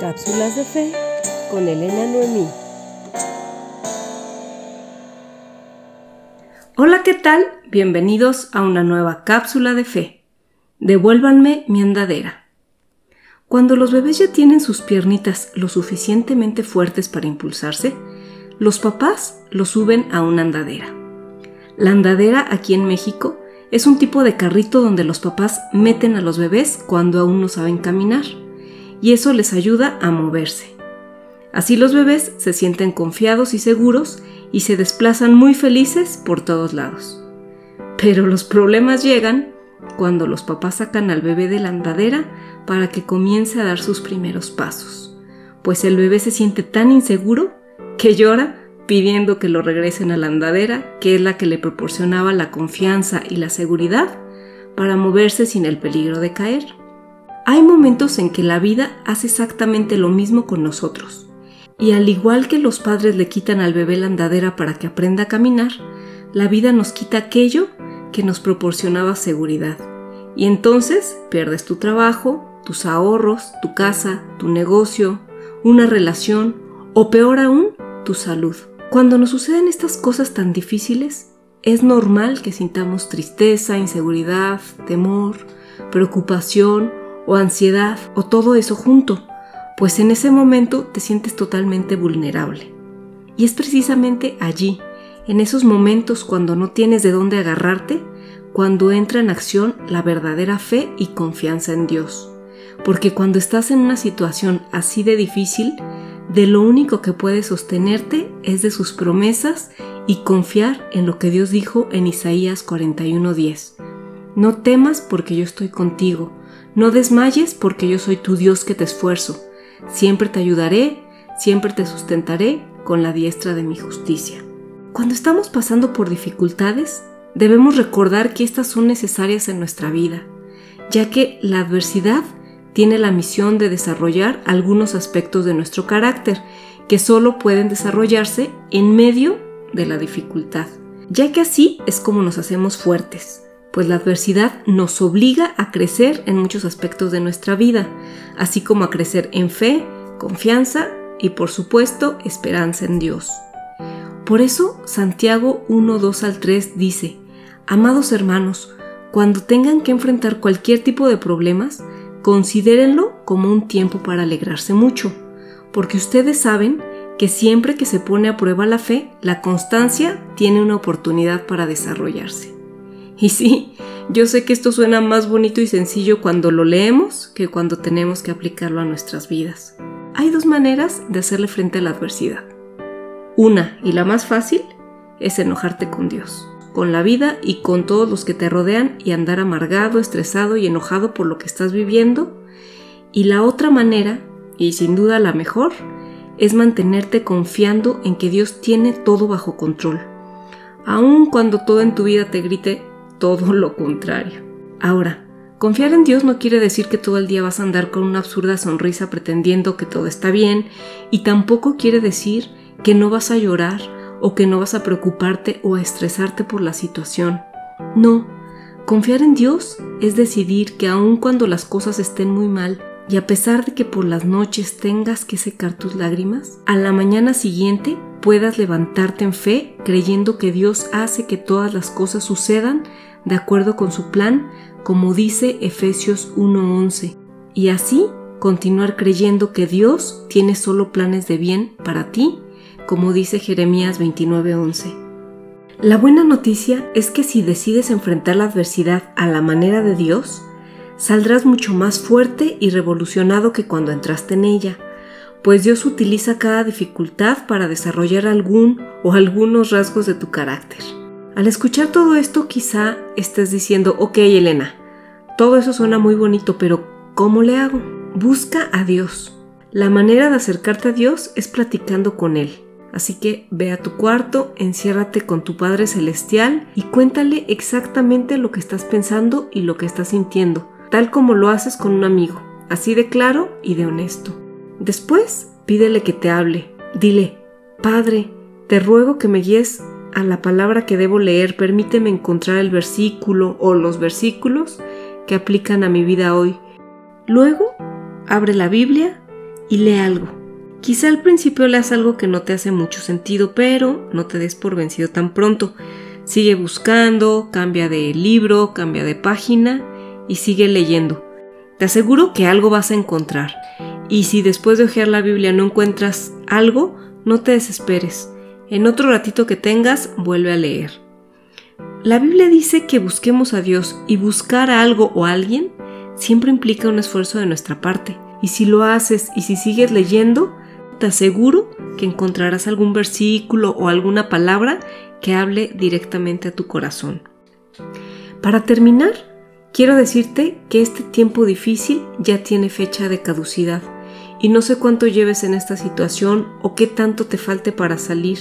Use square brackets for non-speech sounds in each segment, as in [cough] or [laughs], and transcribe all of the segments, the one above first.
Cápsulas de Fe con Elena Noemí. Hola, ¿qué tal? Bienvenidos a una nueva cápsula de fe. Devuélvanme mi andadera. Cuando los bebés ya tienen sus piernitas lo suficientemente fuertes para impulsarse, los papás los suben a una andadera. La andadera aquí en México es un tipo de carrito donde los papás meten a los bebés cuando aún no saben caminar y eso les ayuda a moverse. Así los bebés se sienten confiados y seguros y se desplazan muy felices por todos lados. Pero los problemas llegan cuando los papás sacan al bebé de la andadera para que comience a dar sus primeros pasos, pues el bebé se siente tan inseguro que llora pidiendo que lo regresen a la andadera, que es la que le proporcionaba la confianza y la seguridad para moverse sin el peligro de caer. Hay momentos en que la vida hace exactamente lo mismo con nosotros. Y al igual que los padres le quitan al bebé la andadera para que aprenda a caminar, la vida nos quita aquello que nos proporcionaba seguridad. Y entonces pierdes tu trabajo, tus ahorros, tu casa, tu negocio, una relación o peor aún, tu salud. Cuando nos suceden estas cosas tan difíciles, es normal que sintamos tristeza, inseguridad, temor, preocupación o ansiedad o todo eso junto, pues en ese momento te sientes totalmente vulnerable. Y es precisamente allí, en esos momentos cuando no tienes de dónde agarrarte, cuando entra en acción la verdadera fe y confianza en Dios. Porque cuando estás en una situación así de difícil, de lo único que puedes sostenerte es de sus promesas y confiar en lo que Dios dijo en Isaías 41:10. No temas porque yo estoy contigo, no desmayes porque yo soy tu Dios que te esfuerzo. Siempre te ayudaré, siempre te sustentaré con la diestra de mi justicia. Cuando estamos pasando por dificultades, debemos recordar que estas son necesarias en nuestra vida, ya que la adversidad tiene la misión de desarrollar algunos aspectos de nuestro carácter que solo pueden desarrollarse en medio de la dificultad, ya que así es como nos hacemos fuertes pues la adversidad nos obliga a crecer en muchos aspectos de nuestra vida, así como a crecer en fe, confianza y por supuesto esperanza en Dios. Por eso Santiago 1, 2 al 3 dice, Amados hermanos, cuando tengan que enfrentar cualquier tipo de problemas, considérenlo como un tiempo para alegrarse mucho, porque ustedes saben que siempre que se pone a prueba la fe, la constancia tiene una oportunidad para desarrollarse. [laughs] Y sí, yo sé que esto suena más bonito y sencillo cuando lo leemos que cuando tenemos que aplicarlo a nuestras vidas. Hay dos maneras de hacerle frente a la adversidad. Una, y la más fácil, es enojarte con Dios, con la vida y con todos los que te rodean y andar amargado, estresado y enojado por lo que estás viviendo. Y la otra manera, y sin duda la mejor, es mantenerte confiando en que Dios tiene todo bajo control. Aun cuando todo en tu vida te grite todo lo contrario. Ahora, confiar en Dios no quiere decir que todo el día vas a andar con una absurda sonrisa pretendiendo que todo está bien y tampoco quiere decir que no vas a llorar o que no vas a preocuparte o a estresarte por la situación. No, confiar en Dios es decidir que aun cuando las cosas estén muy mal y a pesar de que por las noches tengas que secar tus lágrimas, a la mañana siguiente puedas levantarte en fe creyendo que Dios hace que todas las cosas sucedan de acuerdo con su plan, como dice Efesios 1:11, y así continuar creyendo que Dios tiene solo planes de bien para ti, como dice Jeremías 29:11. La buena noticia es que si decides enfrentar la adversidad a la manera de Dios, saldrás mucho más fuerte y revolucionado que cuando entraste en ella, pues Dios utiliza cada dificultad para desarrollar algún o algunos rasgos de tu carácter. Al escuchar todo esto quizá estés diciendo, ok Elena, todo eso suena muy bonito, pero ¿cómo le hago? Busca a Dios. La manera de acercarte a Dios es platicando con Él. Así que ve a tu cuarto, enciérrate con tu Padre Celestial y cuéntale exactamente lo que estás pensando y lo que estás sintiendo, tal como lo haces con un amigo, así de claro y de honesto. Después, pídele que te hable. Dile, Padre, te ruego que me guíes a la palabra que debo leer, permíteme encontrar el versículo o los versículos que aplican a mi vida hoy. Luego, abre la Biblia y lee algo. Quizá al principio leas algo que no te hace mucho sentido, pero no te des por vencido tan pronto. Sigue buscando, cambia de libro, cambia de página y sigue leyendo. Te aseguro que algo vas a encontrar. Y si después de hojear la Biblia no encuentras algo, no te desesperes. En otro ratito que tengas, vuelve a leer. La Biblia dice que busquemos a Dios y buscar a algo o alguien siempre implica un esfuerzo de nuestra parte. Y si lo haces y si sigues leyendo, te aseguro que encontrarás algún versículo o alguna palabra que hable directamente a tu corazón. Para terminar, quiero decirte que este tiempo difícil ya tiene fecha de caducidad y no sé cuánto lleves en esta situación o qué tanto te falte para salir,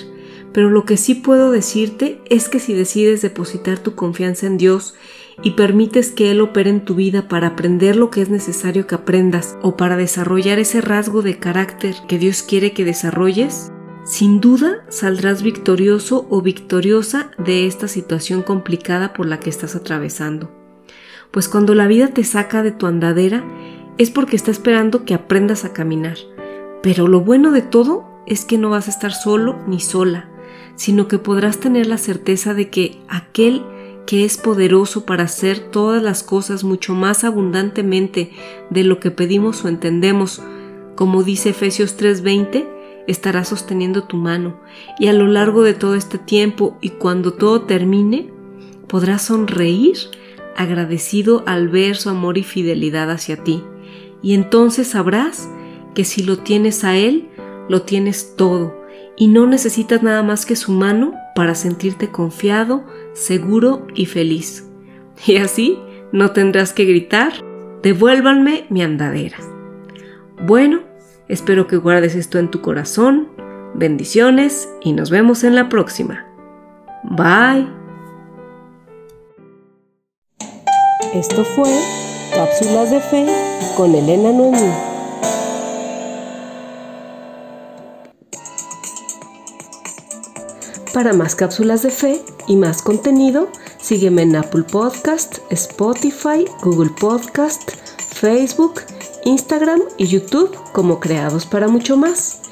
pero lo que sí puedo decirte es que si decides depositar tu confianza en Dios y permites que Él opere en tu vida para aprender lo que es necesario que aprendas o para desarrollar ese rasgo de carácter que Dios quiere que desarrolles, sin duda saldrás victorioso o victoriosa de esta situación complicada por la que estás atravesando. Pues cuando la vida te saca de tu andadera es porque está esperando que aprendas a caminar. Pero lo bueno de todo es que no vas a estar solo ni sola, sino que podrás tener la certeza de que aquel que es poderoso para hacer todas las cosas mucho más abundantemente de lo que pedimos o entendemos, como dice Efesios 3:20, estará sosteniendo tu mano, y a lo largo de todo este tiempo y cuando todo termine, podrás sonreír agradecido al ver su amor y fidelidad hacia ti, y entonces sabrás que si lo tienes a Él, lo tienes todo, y no necesitas nada más que su mano para sentirte confiado, seguro y feliz. Y así no tendrás que gritar, devuélvanme mi andadera. Bueno, espero que guardes esto en tu corazón. Bendiciones y nos vemos en la próxima. Bye. Esto fue Cápsulas de Fe con Elena Noemí. Para más cápsulas de fe y más contenido, sígueme en Apple Podcast, Spotify, Google Podcast, Facebook, Instagram y YouTube como Creados para mucho más.